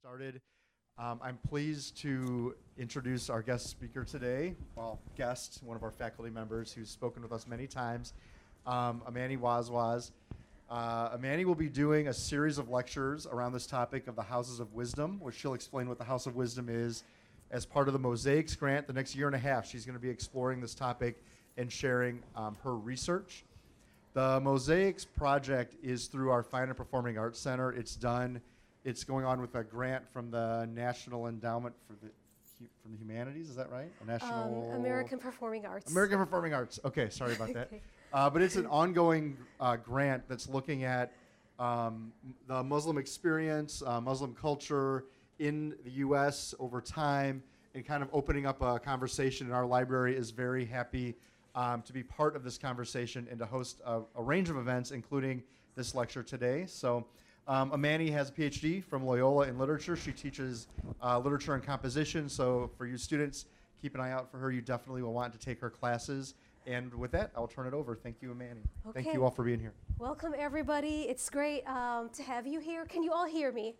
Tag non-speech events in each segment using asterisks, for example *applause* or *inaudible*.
started. Um, I'm pleased to introduce our guest speaker today. Well, guest, one of our faculty members who's spoken with us many times, um, Amani Wazwaz. Uh, Amani will be doing a series of lectures around this topic of the Houses of Wisdom, which she'll explain what the House of Wisdom is. As part of the Mosaics grant, the next year and a half, she's going to be exploring this topic and sharing um, her research. The Mosaics project is through our Fine and Performing Arts Center. It's done. It's going on with a grant from the National Endowment for the Hu- from the Humanities. Is that right? A National Um, American Performing Arts. American Performing Arts. Okay, sorry about that. *laughs* Okay. Uh, but it's an ongoing uh, grant that's looking at um, the Muslim experience, uh, Muslim culture in the U.S. over time, and kind of opening up a conversation. And our library is very happy um, to be part of this conversation and to host a, a range of events, including this lecture today. So. Um, Amani has a PhD from Loyola in literature. She teaches uh, literature and composition. So, for you students, keep an eye out for her. You definitely will want to take her classes. And with that, I'll turn it over. Thank you, Amani. Thank you all for being here. Welcome, everybody. It's great um, to have you here. Can you all hear me?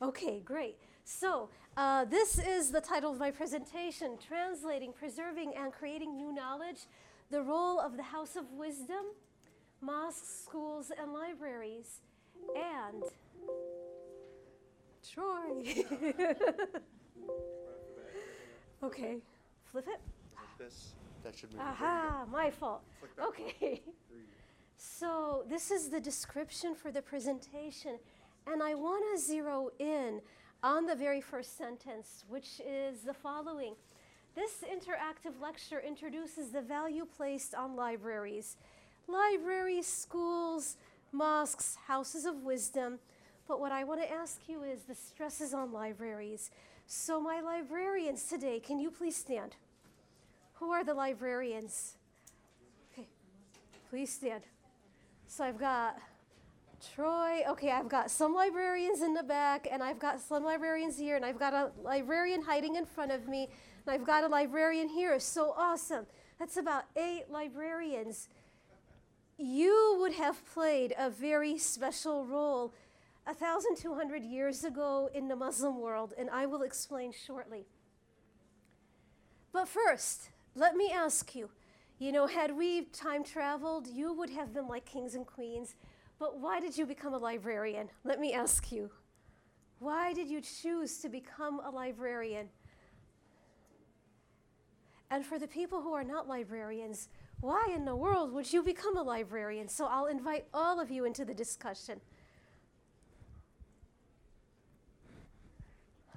Okay, great. So, uh, this is the title of my presentation Translating, Preserving, and Creating New Knowledge The Role of the House of Wisdom, Mosques, Schools, and Libraries. And Troy. *laughs* okay, flip it. This, that should move. Aha, my fault. Okay. So this is the description for the presentation, and I want to zero in on the very first sentence, which is the following. This interactive lecture introduces the value placed on libraries. Libraries, schools, mosques, houses of wisdom. But what I want to ask you is the stresses on libraries. So, my librarians today, can you please stand? Who are the librarians? Okay, please stand. So I've got Troy. Okay, I've got some librarians in the back, and I've got some librarians here, and I've got a librarian hiding in front of me, and I've got a librarian here. So awesome. That's about eight librarians. You would have played a very special role 1,200 years ago in the Muslim world, and I will explain shortly. But first, let me ask you you know, had we time traveled, you would have been like kings and queens. But why did you become a librarian? Let me ask you. Why did you choose to become a librarian? And for the people who are not librarians, why in the world would you become a librarian? So I'll invite all of you into the discussion.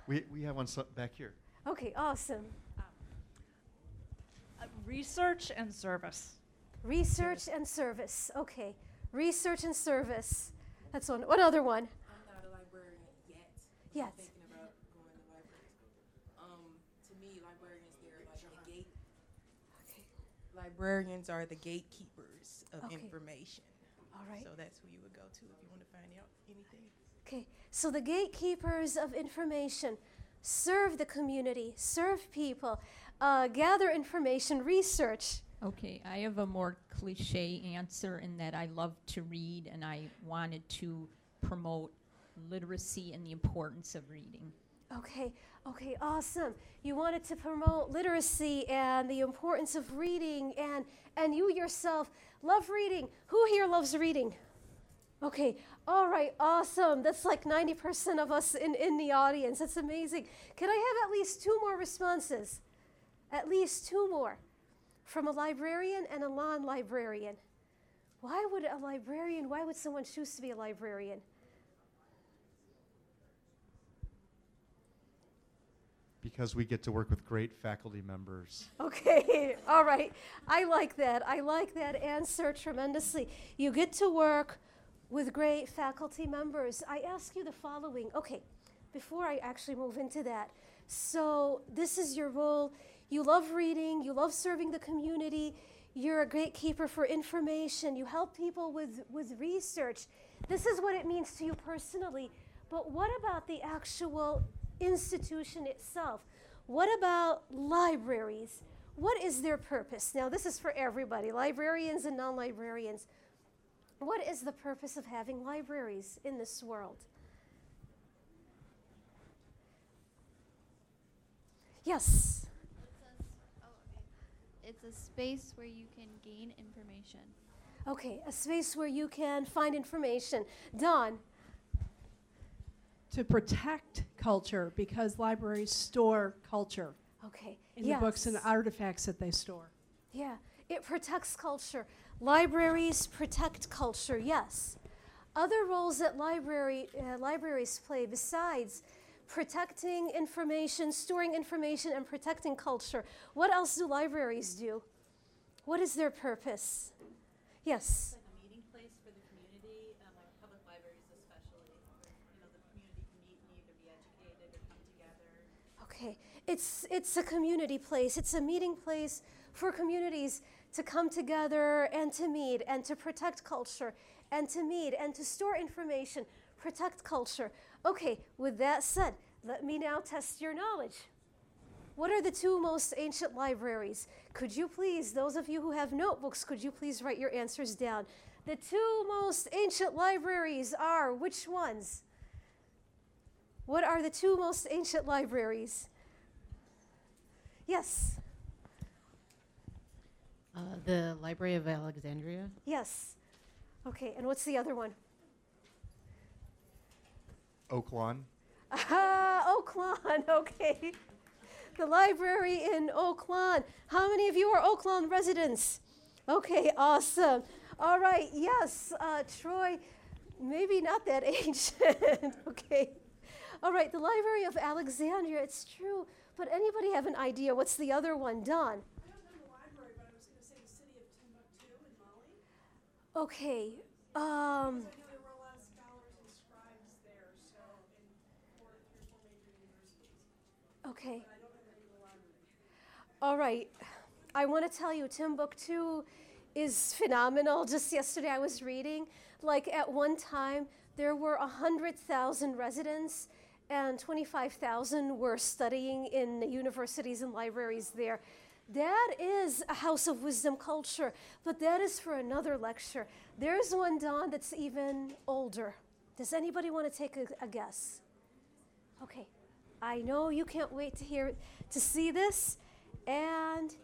We, we have one back here. Okay, awesome. Uh, research and service. Research and service. Okay, research and service. That's one. What other one? I'm not a librarian yet. but Yes. I'm thinking about going to library school. Um, to me, librarians they're like the gate. Okay, Librarians are the gatekeepers of Okay. information. all right. So that's who you would go to if you want to find out anything. Okay, so the gatekeepers of information serve the community, serve people, uh, gather information, research. Okay, I have a more cliche answer in that I love to read and I wanted to promote literacy and the importance of reading. Okay, okay, awesome. You wanted to promote literacy and the importance of reading, and, and you yourself love reading. Who here loves reading? Okay, all right, awesome. That's like 90% of us in, in the audience. That's amazing. Can I have at least two more responses? At least two more from a librarian and a non librarian. Why would a librarian, why would someone choose to be a librarian? Because we get to work with great faculty members. Okay, *laughs* all right. I like that. I like that answer tremendously. You get to work with great faculty members. I ask you the following. Okay, before I actually move into that. So, this is your role. You love reading, you love serving the community, you're a gatekeeper for information, you help people with, with research. This is what it means to you personally. But what about the actual institution itself? What about libraries? What is their purpose? Now, this is for everybody librarians and non librarians. What is the purpose of having libraries in this world? Yes. It says, okay. It's a space where you can gain information. Okay, a space where you can find information. Don. To protect culture because libraries store culture Okay. in the books and yes. artifacts that they store. Yeah, it protects culture. Libraries protect culture, yes. Other roles that library, uh, libraries play besides protecting information, storing information, and protecting culture, what else do libraries do? What is their purpose? Yes. like a meeting place for the community, um, like public libraries especially. You know, the community can meet and either be educated or come together. Okay, it's it's a community place. It's a meeting place for communities to come together and to meet and to protect culture and to meet and to store information, protect culture. Okay, with that said, let me now test your knowledge. What are the two most ancient libraries? Could you please, those of you who have notebooks, could you please write your answers down? The two most ancient libraries are which ones? What are the two most ancient libraries? Yes, Uh, the Library of Alexandria. yes. Okay, and what's the other one? Oak Lawn. Ah, Oak Lawn, *laughs* okay. The library in Oak Lawn. How many of you are Oak Lawn residents? Okay, awesome. All right, yes, uh, Troy, maybe not that *laughs* ancient, okay. All right, the Library of Alexandria, it's true, but anybody have an idea what's the other one? Don? I don't know the library, but I was going to say the city of Timbuktu in Mali. Okay, um, I know there were a lot of scholars and scribes there, so in four, three or four major universities. okay. But I don't know the name of the library. All right. I want to tell you, Timbuktu is phenomenal. Just yesterday I was reading, like at one time there were 100,000 residents and 25,000 were studying in universities and libraries there. That is a house of wisdom culture, but that is for another lecture. There's one, Don, that's even older. Does anybody want to take a, a guess? Okay, I know you can't wait to hear to see this, and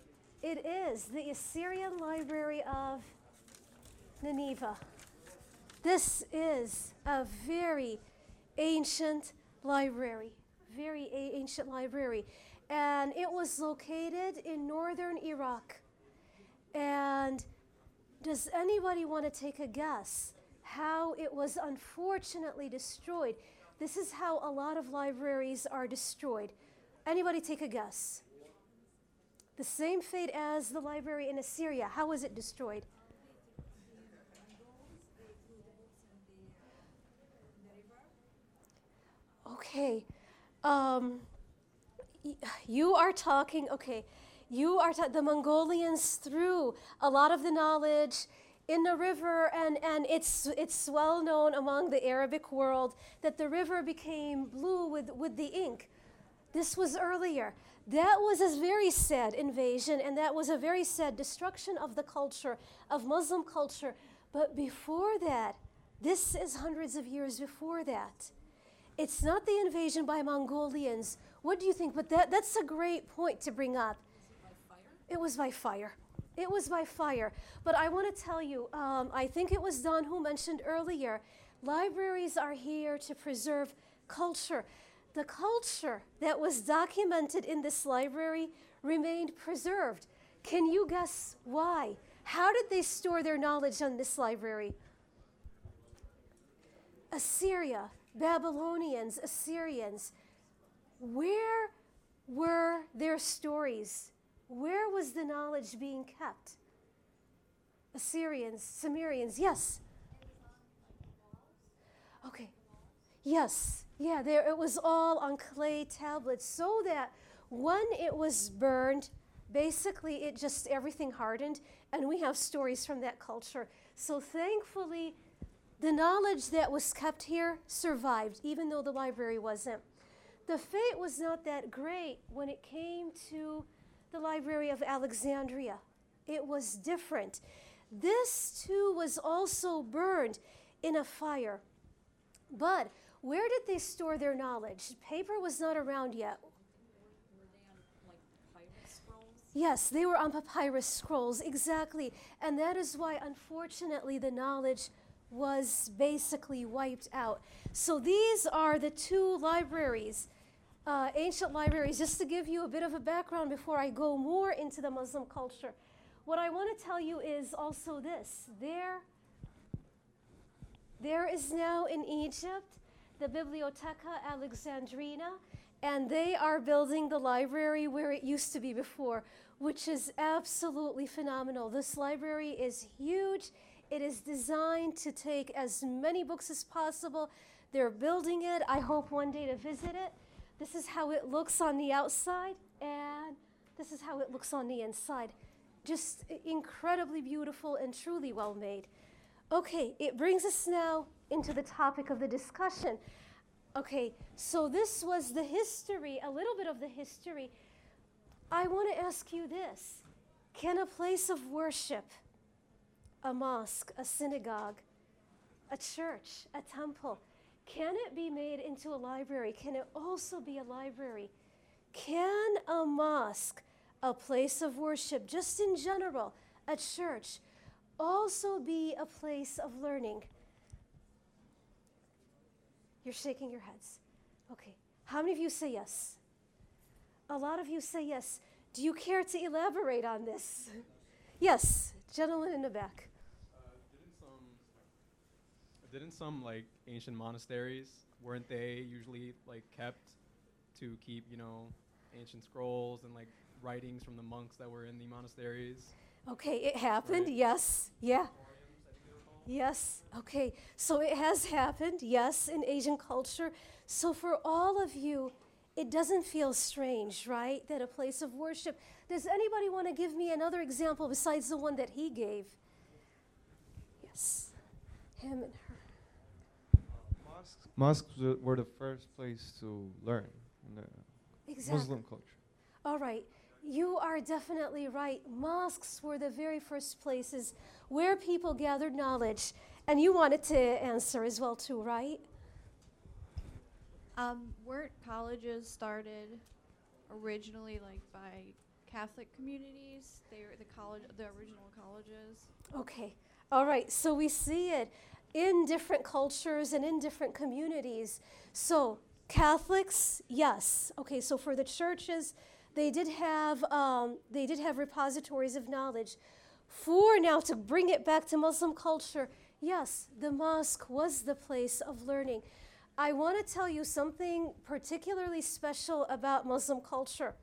it is the Assyrian Library of Nineveh. This is a very ancient library, very ancient library, and it was located in northern Iraq. And does anybody want to take a guess how it was unfortunately destroyed? This is how a lot of libraries are destroyed. Anybody take a guess? The same fate as the library in Assyria. How was it destroyed? Okay. Um, you are talking, okay, you are ta- the Mongolians threw a lot of the knowledge in the river, and, and it's, it's well known among the Arabic world that the river became blue with, with the ink. This was earlier. That was a very sad invasion, and that was a very sad destruction of the culture, of Muslim culture. But before that, this is hundreds of years before that. It's not the invasion by Mongolians. What do you think? But that, that's a great point to bring up. It was by fire. It was by fire. But I want to tell you, um, I think it was Don who mentioned earlier libraries are here to preserve culture. The culture that was documented in this library remained preserved. Can you guess why? How did they store their knowledge on this library? Assyria, Babylonians, Assyrians. Where were their stories? Where was the knowledge being kept? Assyrians, Sumerians, yes. Okay. Yes. Yeah, there it was all on clay tablets so that when it was burned, basically it just everything hardened and we have stories from that culture. So thankfully the knowledge that was kept here survived even though the library wasn't. The fate was not that great when it came to the Library of Alexandria. It was different. This too was also burned in a fire. But where did they store their knowledge? Paper was not around yet. Yes, they were on papyrus scrolls, exactly. And that is why, unfortunately, the knowledge was basically wiped out. So these are the two libraries, uh, ancient libraries, just to give you a bit of a background before I go more into the Muslim culture. What I want to tell you is also this there, there is now in Egypt the Bibliotheca Alexandrina, and they are building the library where it used to be before, which is absolutely phenomenal. This library is huge. It is designed to take as many books as possible. They're building it. I hope one day to visit it. This is how it looks on the outside, and this is how it looks on the inside. Just incredibly beautiful and truly well made. Okay, it brings us now into the topic of the discussion. Okay, so this was the history, a little bit of the history. I want to ask you this Can a place of worship, a mosque, a synagogue, a church, a temple, can it be made into a library? Can it also be a library? Can a mosque, a place of worship, just in general, a church, also be a place of learning? You're shaking your heads. Okay. How many of you say yes? A lot of you say yes. Do you care to elaborate on this? *laughs* Yes, gentleman in the back. Didn't some didn't some like ancient monasteries weren't they usually like kept to keep you know ancient scrolls and like writings from the monks that were in the monasteries? Okay, it happened. Right. Yes. Yeah. Yes. Okay. So it has happened. Yes, in Asian culture. So for all of you, it doesn't feel strange, right? That a place of worship. Does anybody want to give me another example besides the one that he gave? Yes. Him and her. Mosques, mosques were- were the first place to learn in the Exactly. Muslim culture. All right. You are definitely right. Mosques were the very first places where people gathered knowledge. And you wanted to answer as well too, right? Um, weren't colleges started originally like by Catholic communities? They were the college, the original colleges. Okay. All right. So we see it in different cultures and in different communities. So Catholics, yes. Okay. So for the churches, they did have um, they did have repositories of knowledge. For now to bring it back to Muslim culture, yes, the mosque was the place of learning. I want to tell you something particularly special about Muslim culture.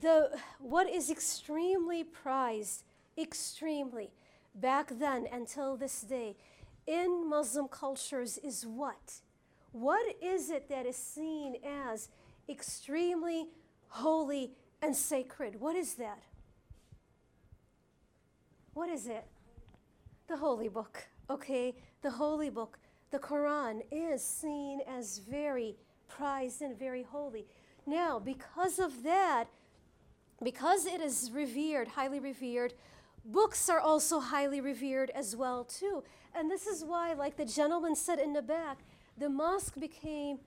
The what is extremely prized, extremely back then until this day in Muslim cultures is what? What is it that is seen as extremely holy and sacred? What is that? What is it? The holy book. Okay, the holy book. The Quran is seen as very prized and very holy. Now, because of that, because it is revered, highly revered, books are also highly revered as well too. And this is why, like the gentleman said in the back, the mosque became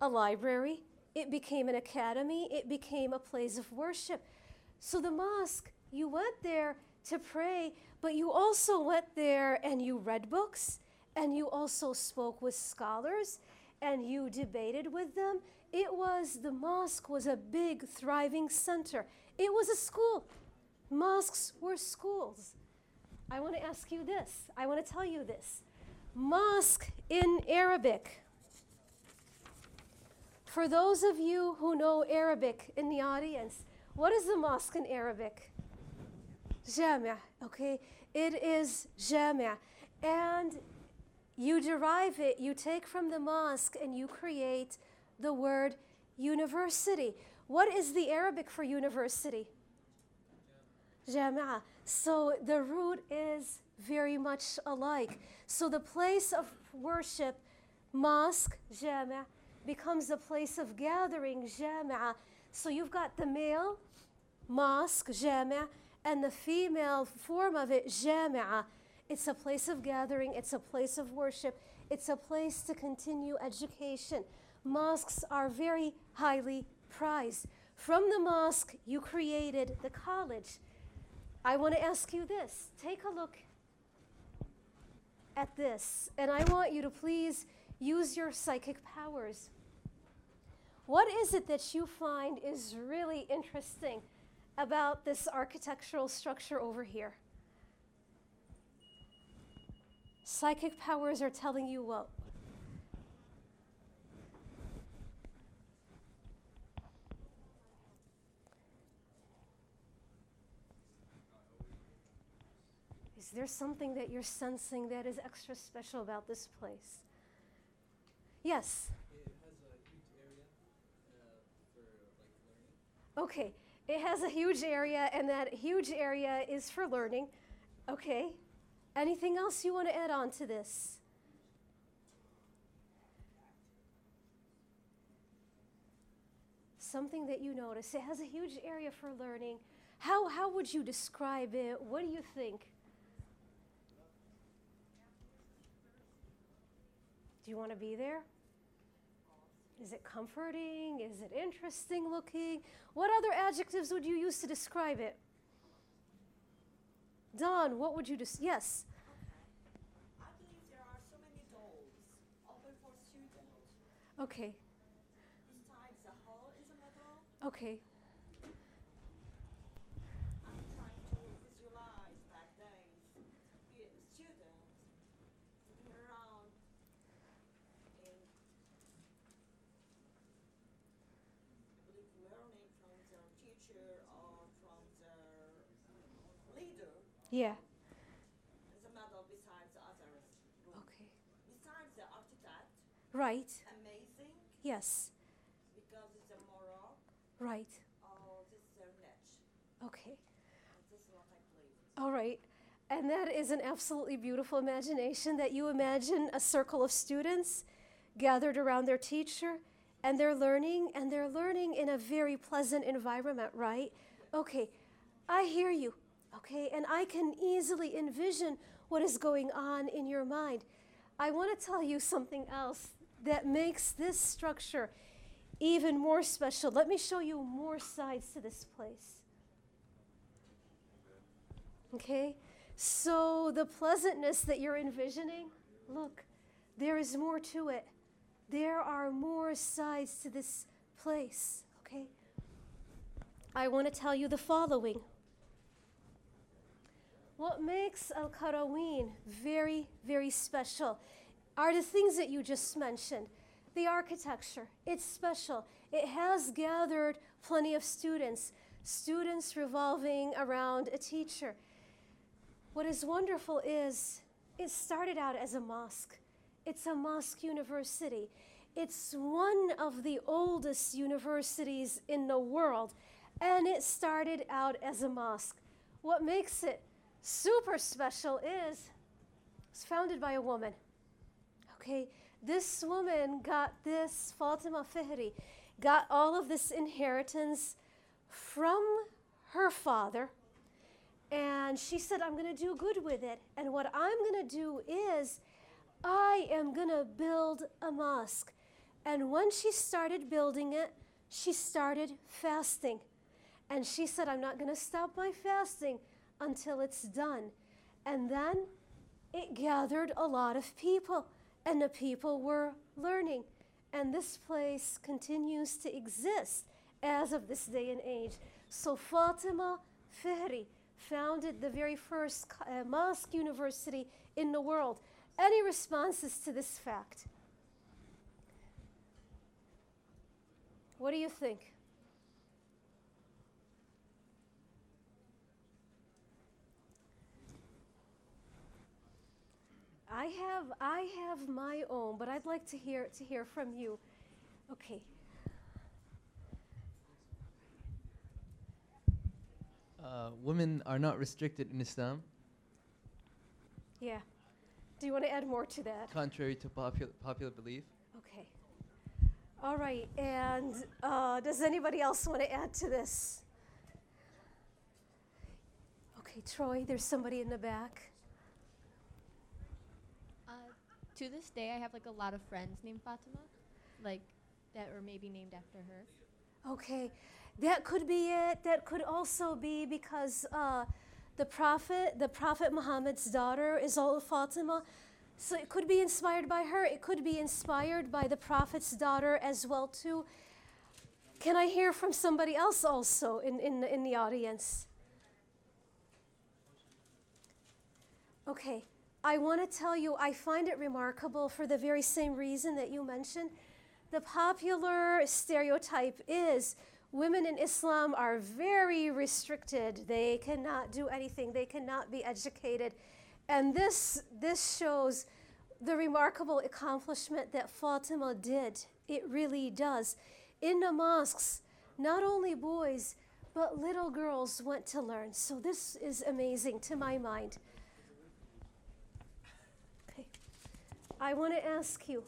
a library, it became an academy, it became a place of worship. So the mosque, you went there to pray, but you also went there and you read books, and you also spoke with scholars, and you debated with them. It was, the mosque was a big, thriving center. It was a school. Mosques were schools. I want to ask you this. I want to tell you this. Mosque in Arabic. For those of you who know Arabic in the audience, what is the mosque in Arabic? Jami', okay? It is jami'. And you derive it, you take from the mosque and you create the word university. What is the Arabic for university? Jama'a. So the root is very much alike. So the place of worship, mosque, jama', becomes a place of gathering, jama'a. So you've got the male, mosque, jama', and the female form of it, jama'a. It's a place of gathering, it's a place of worship, it's a place to continue education. Mosques are very highly prized. From the mosque, you created the college. I want to ask you this take a look at this, and I want you to please use your psychic powers. What is it that you find is really interesting about this architectural structure over here? Psychic powers are telling you what? Is there something that you're sensing that is extra special about this place? Yes. Okay, it has a huge area, and that huge area is for learning. Okay. Anything else you want to add on to this? Something that you notice. It has a huge area for learning. How, how would you describe it? What do you think? Do you want to be there? Is it comforting? Is it interesting looking? What other adjectives would you use to describe it? Don, what would you just yes? I believe there are so many doors open for students. Okay. Besides the hall is a middle. Okay. I'm trying to visualize that days. The students sitting around and I believe learning from their teacher or from their leader Yeah. besides the others. Okay. Besides the architect, Right. amazing Yes. because it's a moral. Right. Oh, this is their niche. Okay. Oh, this is what I believe. All right. And that is an absolutely beautiful imagination that you imagine a circle of students gathered around their teacher and they're learning and they're learning in a very pleasant environment, right? Okay. I hear you. Okay. And I can easily envision what is going on in your mind. I want to tell you something else that makes this structure even more special. Let me show you more sides to this place. Okay? So, the pleasantness that you're envisioning, look, there is more to it. There are more sides to this place. Okay? I want to tell you the following. What makes Al Qarawin very, very special are the things that you just mentioned. The architecture, it's special. It has gathered plenty of students, students revolving around a teacher. What is wonderful is it started out as a mosque. It's a mosque university. It's one of the oldest universities in the world, and it started out as a mosque. What makes it super special is it's founded by a woman. Okay, this woman got this, Fatima Fihri, got all of this inheritance from her father. And she said, I'm going to do good with it. And what I'm going to do is, I am going to build a mosque. And when she started building it, she started fasting. And she said, I'm not going to stop my fasting until it's done. And then it gathered a lot of people, and the people were learning. And this place continues to exist as of this day and age. So Fatima Fihri founded the very first uh, mosque university in the world. Any responses to this fact? What do you think? I have I have my own, but I'd like to hear to hear from you. Okay. Uh, women are not restricted in Islam, Yeah. Do you want to add more to that? contrary to popu- popular belief. Okay. All right. And uh, does anybody else want to add to this? Okay, Troy, there's somebody in the back. Uh, to this day, I have like a lot of friends named Fatima, like that were maybe named after her. Okay, that could be it. That could also be because uh, the prophet, the prophet Muhammad's daughter, is all Fatima. So it could be inspired by her. It could be inspired by the prophet's daughter as well too. Can I hear from somebody else also in, in, in the audience? Okay, I want to tell you, I find it remarkable for the very same reason that you mentioned. The popular stereotype is women in Islam are very restricted. They cannot do anything, they cannot be educated. And this, this shows the remarkable accomplishment that Fatima did. It really does. In the mosques, not only boys, but little girls went to learn. So this is amazing to my mind. I want to ask you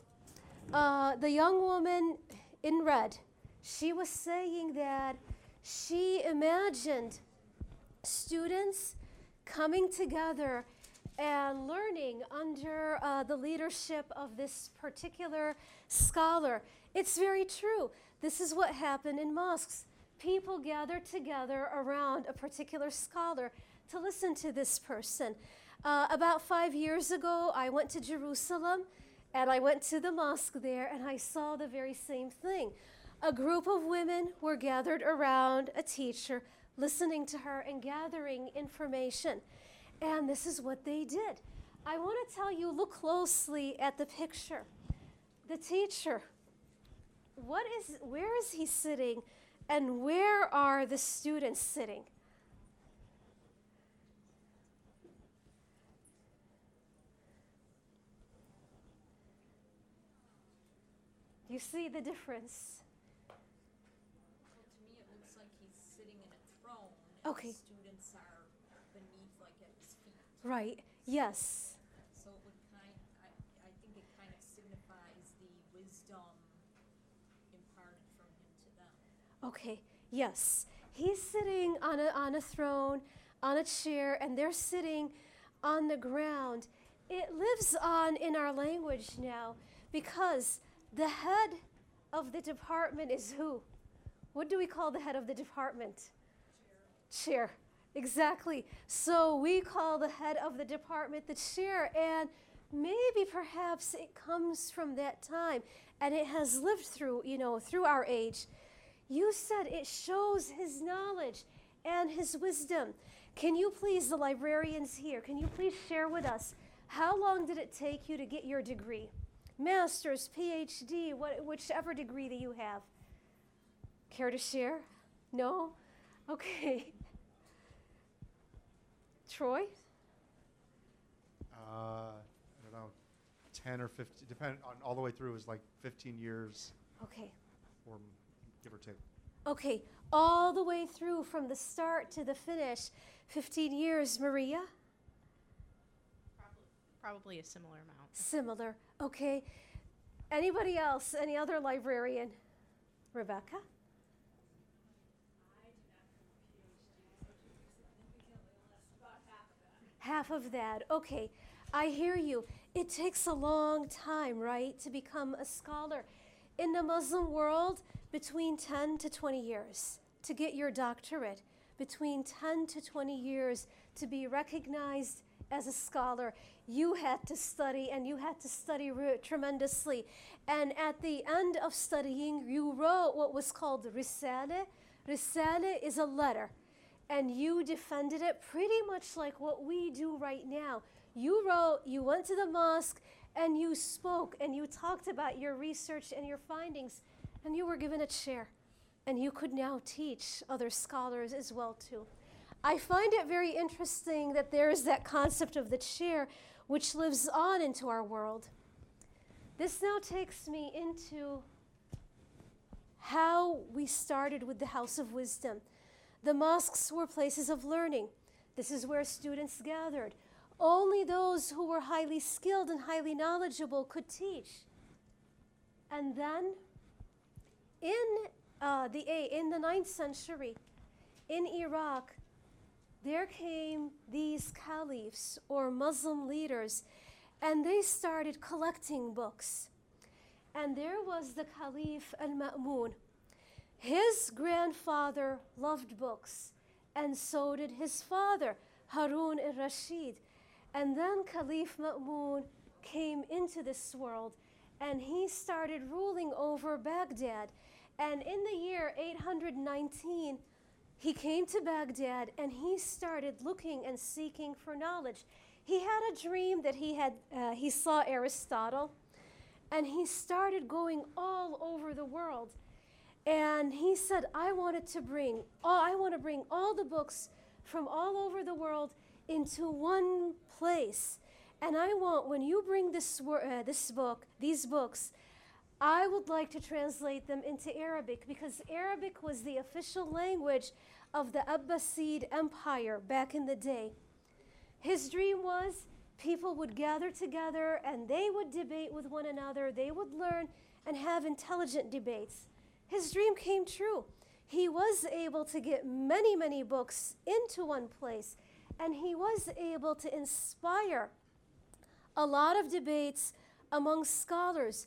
uh, the young woman in red, she was saying that she imagined students coming together and learning under uh, the leadership of this particular scholar. It's very true. This is what happened in mosques. People gathered together around a particular scholar to listen to this person. Uh, about five years ago, I went to Jerusalem and I went to the mosque there and I saw the very same thing. A group of women were gathered around a teacher, listening to her and gathering information. And this is what they did. I want to tell you look closely at the picture. The teacher, what is where is he sitting and where are the students sitting? You see the difference? Well, to me, it looks like he's sitting in a throne, Okay. the students are beneath, like at his feet. Right. Yes. So it would kind, I, I think it kind of signifies the wisdom imparted from him to them. Okay. Yes. He's sitting on a on a throne, on a chair, and they're sitting on the ground. It lives on in our language now because the head of the department is who? What do we call the head of the department? Chair. chair. Exactly. So we call the head of the department the chair, and maybe perhaps it comes from that time and it has lived through, you know, through our age. You said it shows his knowledge and his wisdom. Can you please, the librarians here, can you please share with us how long did it take you to get your degree? Master's, PhD, what, whichever degree that you have. Care to share? No? Okay. *laughs* Troy? Uh, I don't know, 10 or 15, depending on all the way through is like 15 years Okay. or give or take. Okay, all the way through from the start to the finish, 15 years. Maria? Probably a similar amount. Similar. Okay. Anybody else? Any other librarian? Rebecca? Half of that. Okay. I hear you. It takes a long time, right, to become a scholar. In the Muslim world, between 10 to 20 years to get your doctorate, between 10 to 20 years to be recognized as a scholar. You had to study and you had to study re- tremendously. And at the end of studying, you wrote what was called Risale. Risale is a letter. And you defended it pretty much like what we do right now. You wrote, you went to the mosque, and you spoke and you talked about your research and your findings, and you were given a chair. And you could now teach other scholars as well too. I find it very interesting that there is that concept of the chair which lives on into our world. This now takes me into how we started with the House of Wisdom. The mosques were places of learning. This is where students gathered. Only those who were highly skilled and highly knowledgeable could teach. And then, in uh, the eight, in the ninth century, in Iraq, there came these caliphs or Muslim leaders, and they started collecting books. And there was the Caliph al Ma'mun. His grandfather loved books, and so did his father, Harun al Rashid. And then Caliph Ma'mun came into this world and he started ruling over Baghdad. And in the year 819, he came to Baghdad and he started looking and seeking for knowledge. He had a dream that he had uh, he saw Aristotle and he started going all over the world. And he said, I wanted to bring all, I want to bring all the books from all over the world into one place. And I want, when you bring this, uh, this book, these books, I would like to translate them into Arabic because Arabic was the official language of the Abbasid Empire back in the day. His dream was people would gather together and they would debate with one another, they would learn and have intelligent debates. His dream came true. He was able to get many, many books into one place, and he was able to inspire a lot of debates among scholars.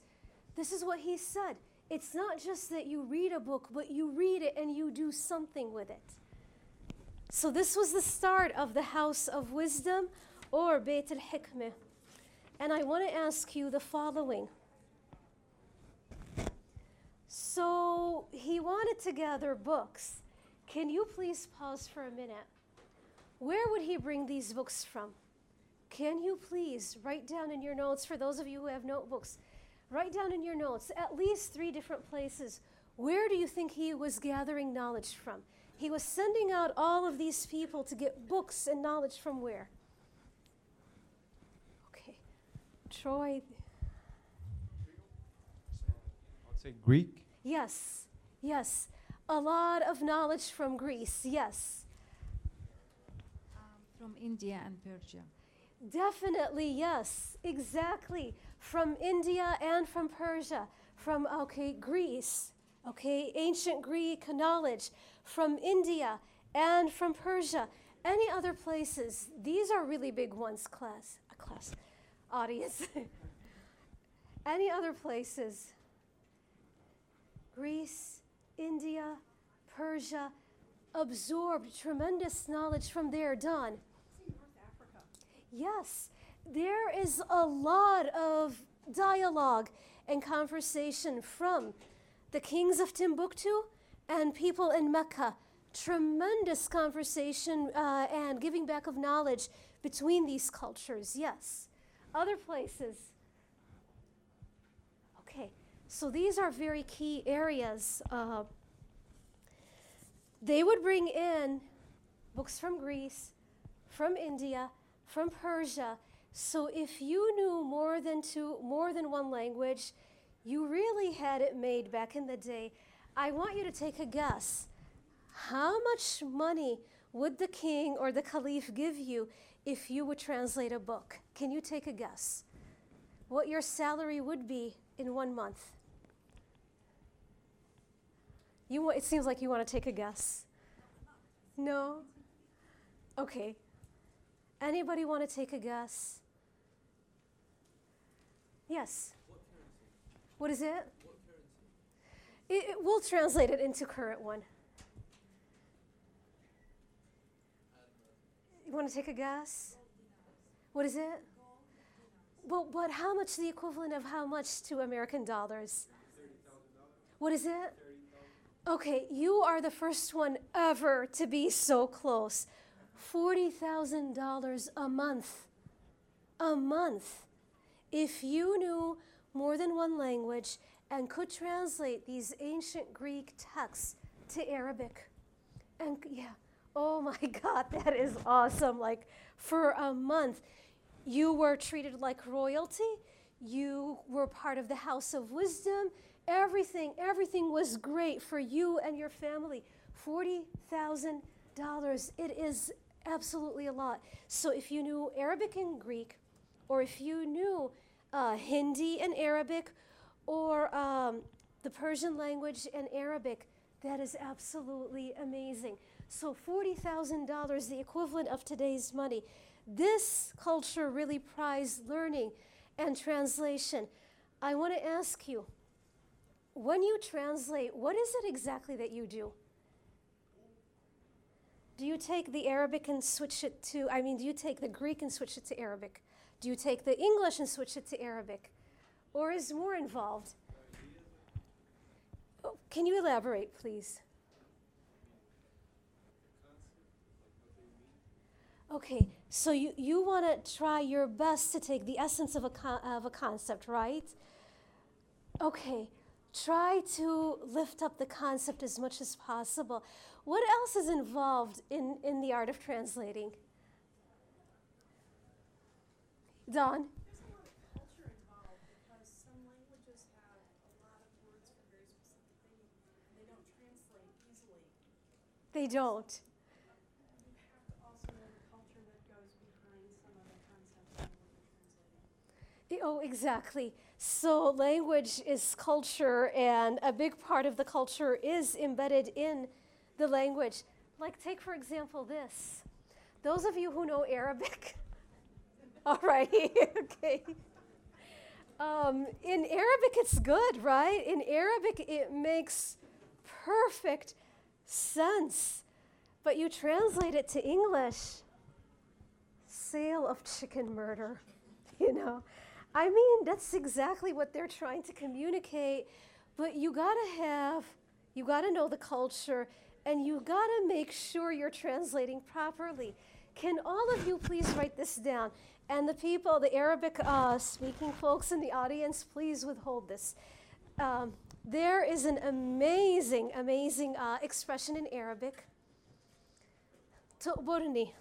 This is what he said. It's not just that you read a book, but you read it and you do something with it. So, this was the start of the House of Wisdom or Beit al Hikmah. And I want to ask you the following. So, he wanted to gather books. Can you please pause for a minute? Where would he bring these books from? Can you please write down in your notes, for those of you who have notebooks, write down in your notes at least three different places. Where do you think he was gathering knowledge from? He was sending out all of these people to get books and knowledge from where? Okay. Troy. I'd say Greek. Yes. Yes. A lot of knowledge from Greece. Yes. Um, from India and Persia. Definitely, yes, exactly. From India and from Persia, from, okay, Greece, okay, ancient Greek knowledge, from India and from Persia. Any other places? These are really big ones, class, uh, class, audience. *laughs* Any other places? Greece, India, Persia, absorbed tremendous knowledge from there, Don. Yes, there is a lot of dialogue and conversation from the kings of Timbuktu and people in Mecca. Tremendous conversation uh, and giving back of knowledge between these cultures, yes. Other places. Okay, so these are very key areas. Uh, they would bring in books from Greece, from India, from Persia. So if you knew more than two, more than one language, you really had it made back in the day. I want you to take a guess. How much money would the king or the caliph give you if you would translate a book? Can you take a guess? What your salary would be in one month? You, it seems like you want to take a guess. No? Okay. Anybody want to take a guess? Yes. What is it? It, it- we'll translate it into current one. You want to take a guess? What is it? Well, but how much the equivalent of how much to American dollars? What is it? Okay, you are the first one ever to be so close. $40,000 a month. A month. If you knew more than one language and could translate these ancient Greek texts to Arabic. And yeah, oh *laughs* my God, that is awesome. Like for a month, you were treated like royalty. You were part of the house of wisdom. Everything, everything was great for you and your family. $40,000. It is absolutely a lot. So if you knew Arabic and Greek, or if you knew uh, Hindi and Arabic, or um, the Persian language and Arabic, that is absolutely amazing. So $40,000, the equivalent of today's money. This culture really prized learning and translation. I want to ask you, when you translate, what is it exactly that you do? Do you take the Arabic and switch it to, I mean, do you take the Greek and switch it to Arabic? Do you take the English and switch it to Arabic? Or is more involved? Oh, can you elaborate, please? Okay, so you, you want to try your best to take the essence of a, con- of a concept, right? Okay, try to lift up the concept as much as possible. What else is involved in, in the art of translating? Don? They don't Oh, exactly. So, language is culture, and a big part of the culture is embedded in the language. Like, take for example this. Those of you who know Arabic, *laughs* all right, *laughs* okay. Um, in Arabic, it's good, right? In Arabic, it makes perfect sense. But you translate it to English sale of chicken murder, *laughs* you know? I mean, that's exactly what they're trying to communicate. But you gotta have, you gotta know the culture, and you gotta make sure you're translating properly. Can all of you please write this down? And the people, the Arabic uh, speaking folks in the audience, please withhold this. Um, there is an amazing, amazing uh, expression in Arabic, tu'burni.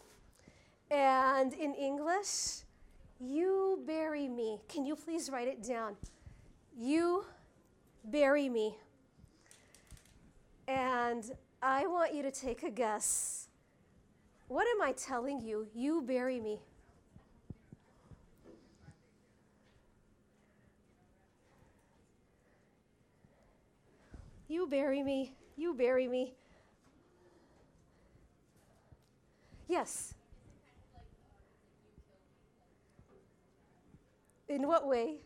And in English, you bury me. Can you please write it down? You bury me. And I want you to take a guess. What am I telling you? You bury me. You bury me. You bury me. Yes. In what way?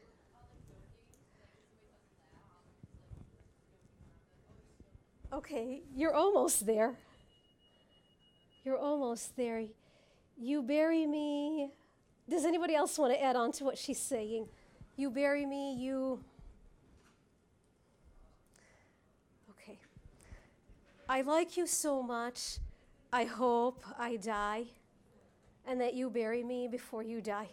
Okay, you're almost there. You're almost there. You bury me. Does anybody else want to add on to what she's saying? You bury me, you. Okay. I like you so much. I hope I die and that you bury me before you die.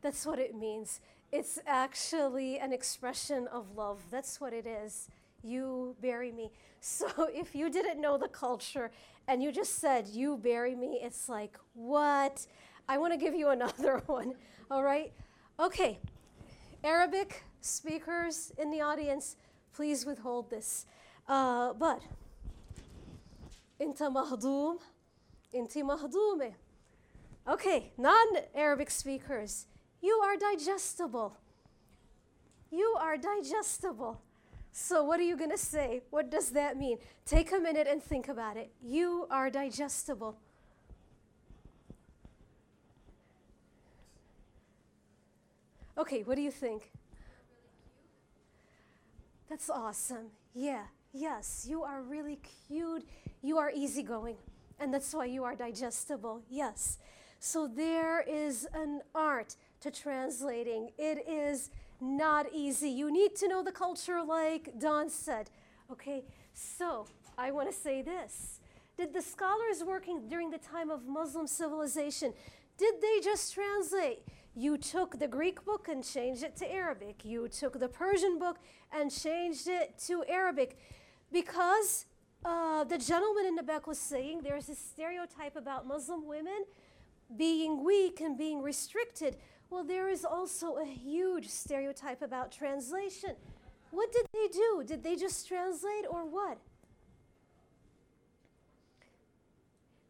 That's what it means. It's actually an expression of love. That's what it is You bury me. *laughs* So if you didn't know the culture and you just said, you bury me, it's like, what? I want to give you *laughs* another one. All right? Okay. Arabic speakers in the audience, please withhold this. Uh, but, انت مهضوم انت مهضومة Okay, non-Arabic speakers, you are digestible. You are digestible. So, what are you going to say? What does that mean? Take a minute and think about it. You are digestible. Okay, what do you think? That's awesome. Yeah, yes, you are really cute. You are easygoing. And that's why you are digestible. Yes. So there is an art to translating. It is not easy. You need to know the culture, like Don said. Okay, so I want to say this. Did the scholars working during the time of Muslim civilization, did they just translate? You took the Greek book and changed it to Arabic. You took the Persian book and changed it to Arabic. Because uh, the gentleman in the back was saying there's this stereotype about Muslim women being weak and being restricted. Well, there is also a huge stereotype about translation. What did they do? Did they just translate or what?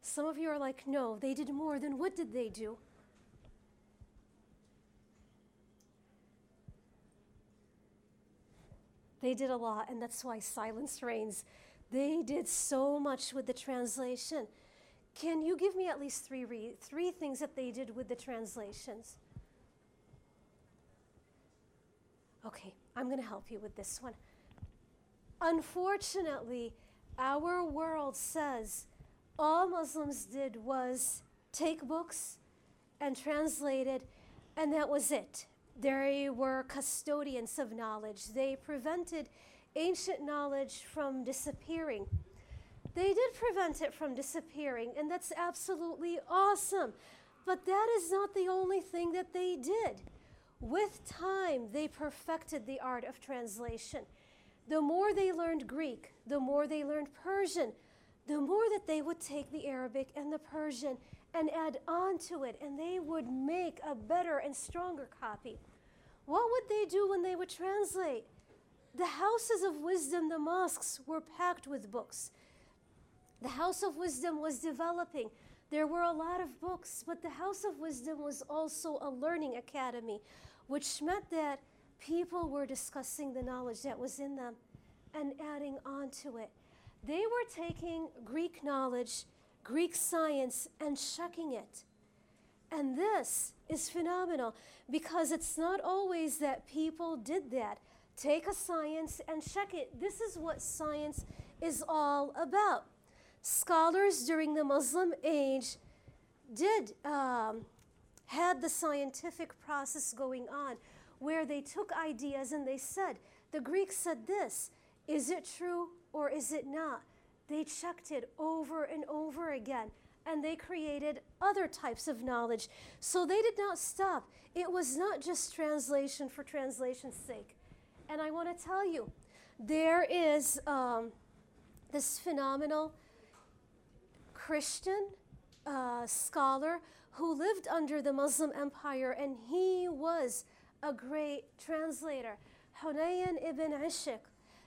Some of you are like, no, they did more. than what did they do? They did a lot, and that's why silence reigns. They did so much with the translation. Can you give me at least three, re- three things that they did with the translations? Okay, I'm going to help you with this one. Unfortunately, our world says all Muslims did was take books and translate it, and that was it. They were custodians of knowledge. They prevented ancient knowledge from disappearing. They did prevent it from disappearing, and that's absolutely awesome. But that is not the only thing that they did. With time, they perfected the art of translation. The more they learned Greek, the more they learned Persian, the more that they would take the Arabic and the Persian and add on to it, and they would make a better and stronger copy. What would they do when they would translate? The houses of wisdom, the mosques, were packed with books. The house of wisdom was developing. There were a lot of books, but the house of wisdom was also a learning academy, which meant that people were discussing the knowledge that was in them and adding on to it. They were taking Greek knowledge, Greek science, and checking it. And this is phenomenal because it's not always that people did that. Take a science and check it. This is what science is all about. Scholars during the Muslim age did um, had the scientific process going on where they took ideas and they said, the Greeks said this, is it true or is it not? They checked it over and over again and they created other types of knowledge. So they did not stop. It was not just translation for translation's sake. And I want to tell you, there is um, this phenomenal Christian uh, scholar who lived under the Muslim Empire, and he was a great translator. Hunayn ibn Ishaq.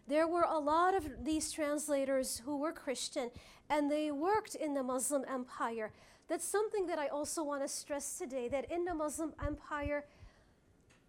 There were a lot of these translators who were Christian, and they worked in the Muslim Empire. That's something that I also want to stress today that in the Muslim Empire,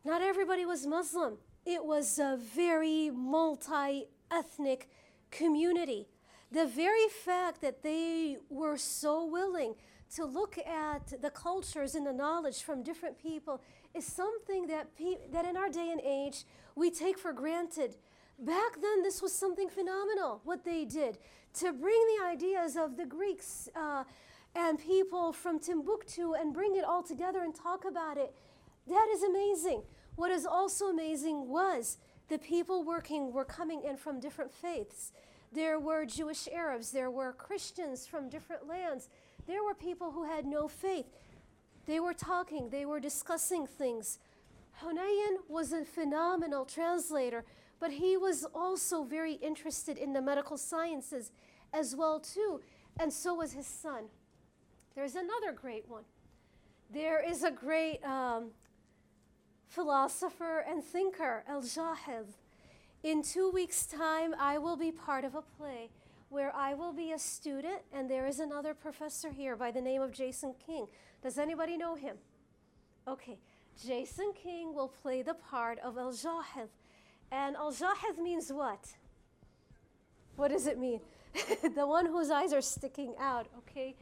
not everybody was Muslim. It was a very multi ethnic community. The very fact that they were so willing to look at the cultures and the knowledge from different people is something that, pe- that in our day and age we take for granted. Back then, this was something phenomenal, what they did to bring the ideas of the Greeks uh, and people from Timbuktu and bring it all together and talk about it. That is amazing. What is also amazing was the people working were coming in from different faiths. There were Jewish Arabs, there were Christians from different lands, there were people who had no faith. They were talking, they were discussing things. Hunayn was a phenomenal translator, but he was also very interested in the medical sciences as well too, and so was his son. There's another great one. There is a great um, philosopher and thinker, Al Jahiz. In two weeks' time, I will be part of a play where I will be a student, and there is another professor here by the name of Jason King. Does anybody know him? Okay, Jason King will play the part of Al Jahiz. And Al Jahiz means what? What does it mean? *laughs* the one whose eyes are sticking out, okay?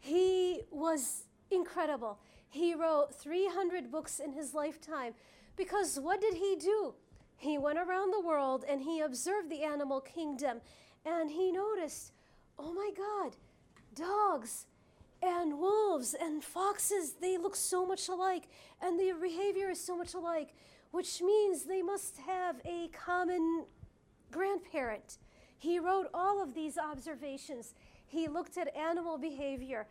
He was incredible. He wrote 300 books in his lifetime because what did he do? He went around the world and he observed the animal kingdom and he noticed, oh my God, dogs and wolves and foxes, they look so much alike and their behavior is so much alike, which means they must have a common grandparent. He wrote all of these observations. He looked at animal behavior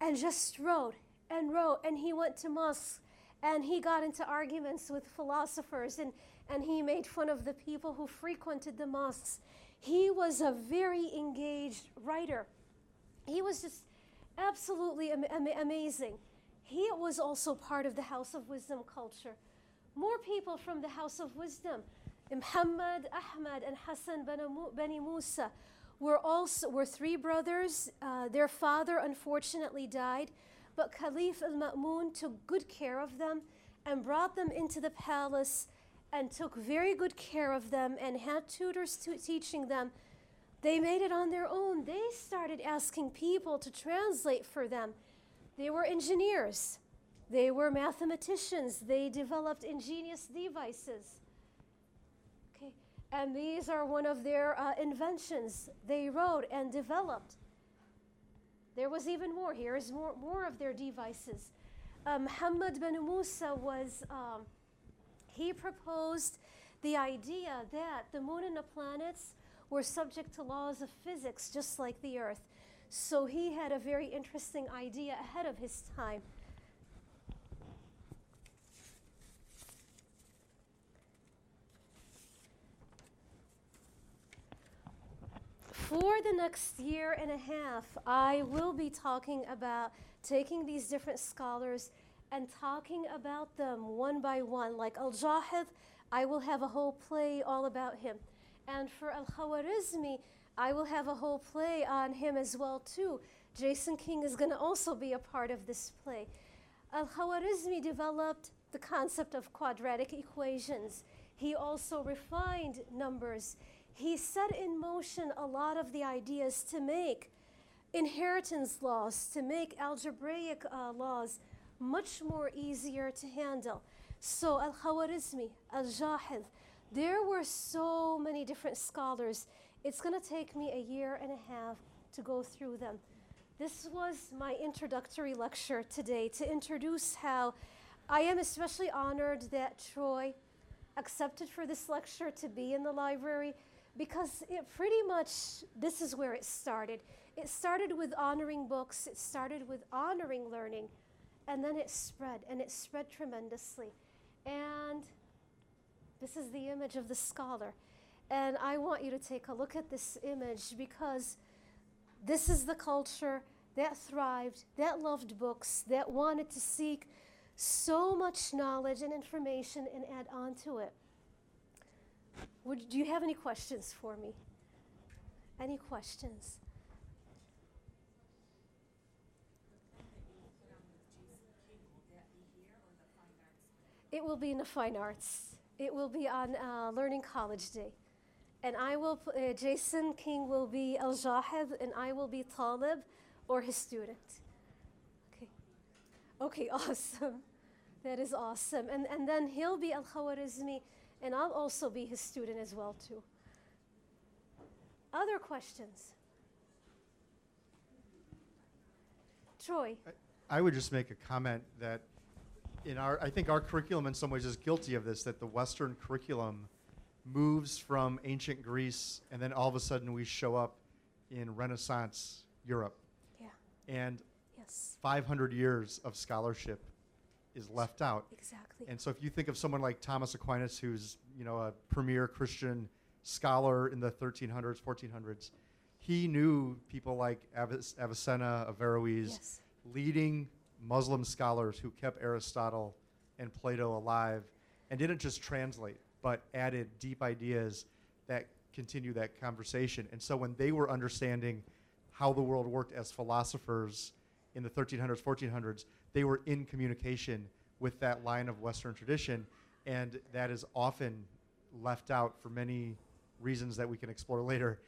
and just wrote and wrote. And he went to mosques and he got into arguments with philosophers and, and he made fun of the people who frequented the mosques. He was a very engaged writer. He was just absolutely am- am- amazing. He was also part of the House of Wisdom culture. More people from the House of Wisdom, Muhammad, Ahmad, and Hassan ben Musa, were also were three brothers. Uh, their father unfortunately died, but Caliph al-Ma'mun took good care of them and brought them into the palace and took very good care of them and had tutors to teaching them. They made it on their own. They started asking people to translate for them. They were engineers. They were mathematicians. They developed ingenious devices. Okay. And these are one of their uh, inventions they wrote and developed. There was even more. Here is more, more of their devices. Um, Muhammad bin Musa was, um, he proposed the idea that the moon and the planets were subject to laws of physics just like the earth. So he had a very interesting idea ahead of his time. For the next year and a half, I will be talking about taking these different scholars and talking about them one by one. Like Al Jahid, I will have a whole play all about him. And for Al Khawarizmi, I will have a whole play on him as well too. Jason King is going to also be a part of this play. Al Khawarizmi developed the concept of quadratic equations. He also refined numbers. He set in motion a lot of the ideas to make inheritance laws, to make algebraic uh, laws much more easier to handle. So Al Khawarizmi, Al Jahid, there were so many different scholars. It's going to take me a year and a half to go through them. This was my introductory lecture today to introduce how I am especially honored that Troy accepted for this lecture to be in the library because it pretty much this is where it started. It started with honoring books, it started with honoring learning, and then it spread, and it spread tremendously. And this is the image of the scholar. And I want you to take a look at this image because this is the culture that thrived, that loved books, that wanted to seek so much knowledge and information and add on to it. Would, do you have any questions for me? Any questions? It will be in the fine arts. It will be on uh, Learning College Day. And I will, uh, Jason King will be Al Jahid, and I will be Talib or his student. Okay. Okay, *laughs* awesome. That is awesome. And, and then he'll be Al Khawarizmi, and I'll also be his student as well, too. Other questions? Troy. I would just make a comment that in our, I think our curriculum in some ways is guilty of this, that the Western curriculum moves from ancient Greece and then all of a sudden we show up in Renaissance Europe. Yeah. And yes. 500 years of scholarship is left out. Exactly. And so if you think of someone like Thomas Aquinas, who's, you know, a premier Christian scholar in the 1300s, 1400s, he knew people like Avicenna, Averroes, yes. leading Muslim scholars who kept Aristotle and Plato alive and didn't just translate, but added deep ideas that continue that conversation. And so when they were understanding how the world worked as philosophers in the 1300s, 1400s, they were in communication with that line of Western tradition. And that is often left out for many reasons that we can explore later.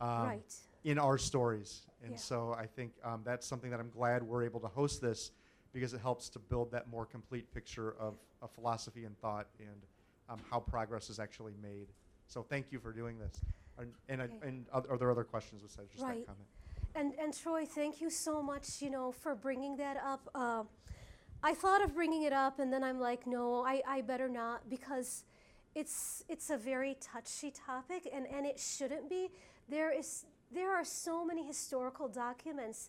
Um, right. In our stories. And yeah. so I think um, that's something that I'm glad we're able to host this because it helps to build that more complete picture of, of philosophy and thought and um, how progress is actually made. So thank you for doing this. And, and, Okay. I, and other, are there other questions besides just Right. that comment? And, and Troy, thank you so much, you know, for bringing that up. Uh, I thought of bringing it up, and then I'm like, no, I, I better not because it's it's a very touchy topic, and, and it shouldn't be. There is there are so many historical documents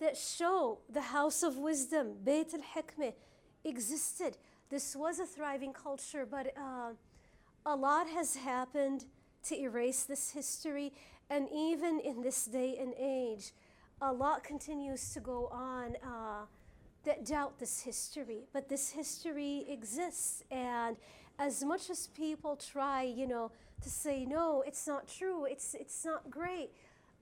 that show the House of Wisdom, Beit al Hikmah, existed. This was a thriving culture, but uh, a lot has happened to erase this history. And even in this day and age, a lot continues to go on uh, that doubt this history. But this history exists. And as much as people try, you know, to say, no, it's not true, it's, it's not great,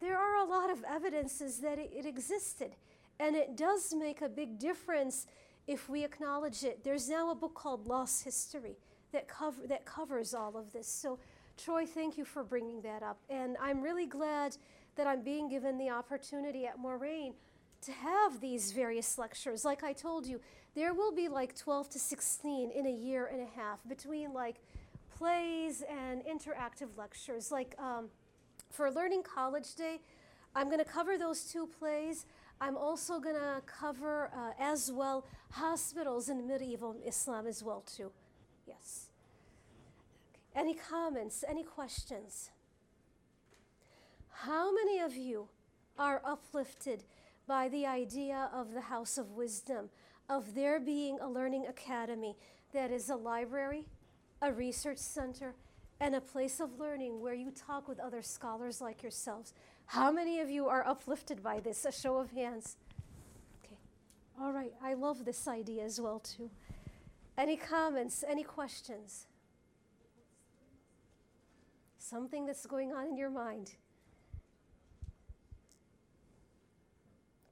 there are a lot of evidences that it, it existed. And it does make a big difference if we acknowledge it. There's now a book called Lost History that, cover, that covers all of this. So, Troy, thank you for bringing that up. And I'm really glad that I'm being given the opportunity at Moraine to have these various lectures. Like I told you, there will be like 12 to 16 in a year and a half between like plays and interactive lectures. Like um, for Learning College Day, I'm going to cover those two plays. I'm also going to cover uh, as well hospitals in medieval Islam as well too. Yes. Any comments? Any questions? How many of you are uplifted by the idea of the House of Wisdom, of there being a learning academy that is a library, a research center, and a place of learning where you talk with other scholars like yourselves? How many of you are uplifted by this? A show of hands. Okay. All right. I love this idea as well too. Any comments? Any questions? Something that's going on in your mind.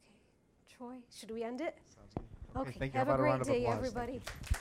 Okay. Troy, should we end it? Sounds good. Okay. thank. Have How a about a round great day, applause? Thank everybody. you.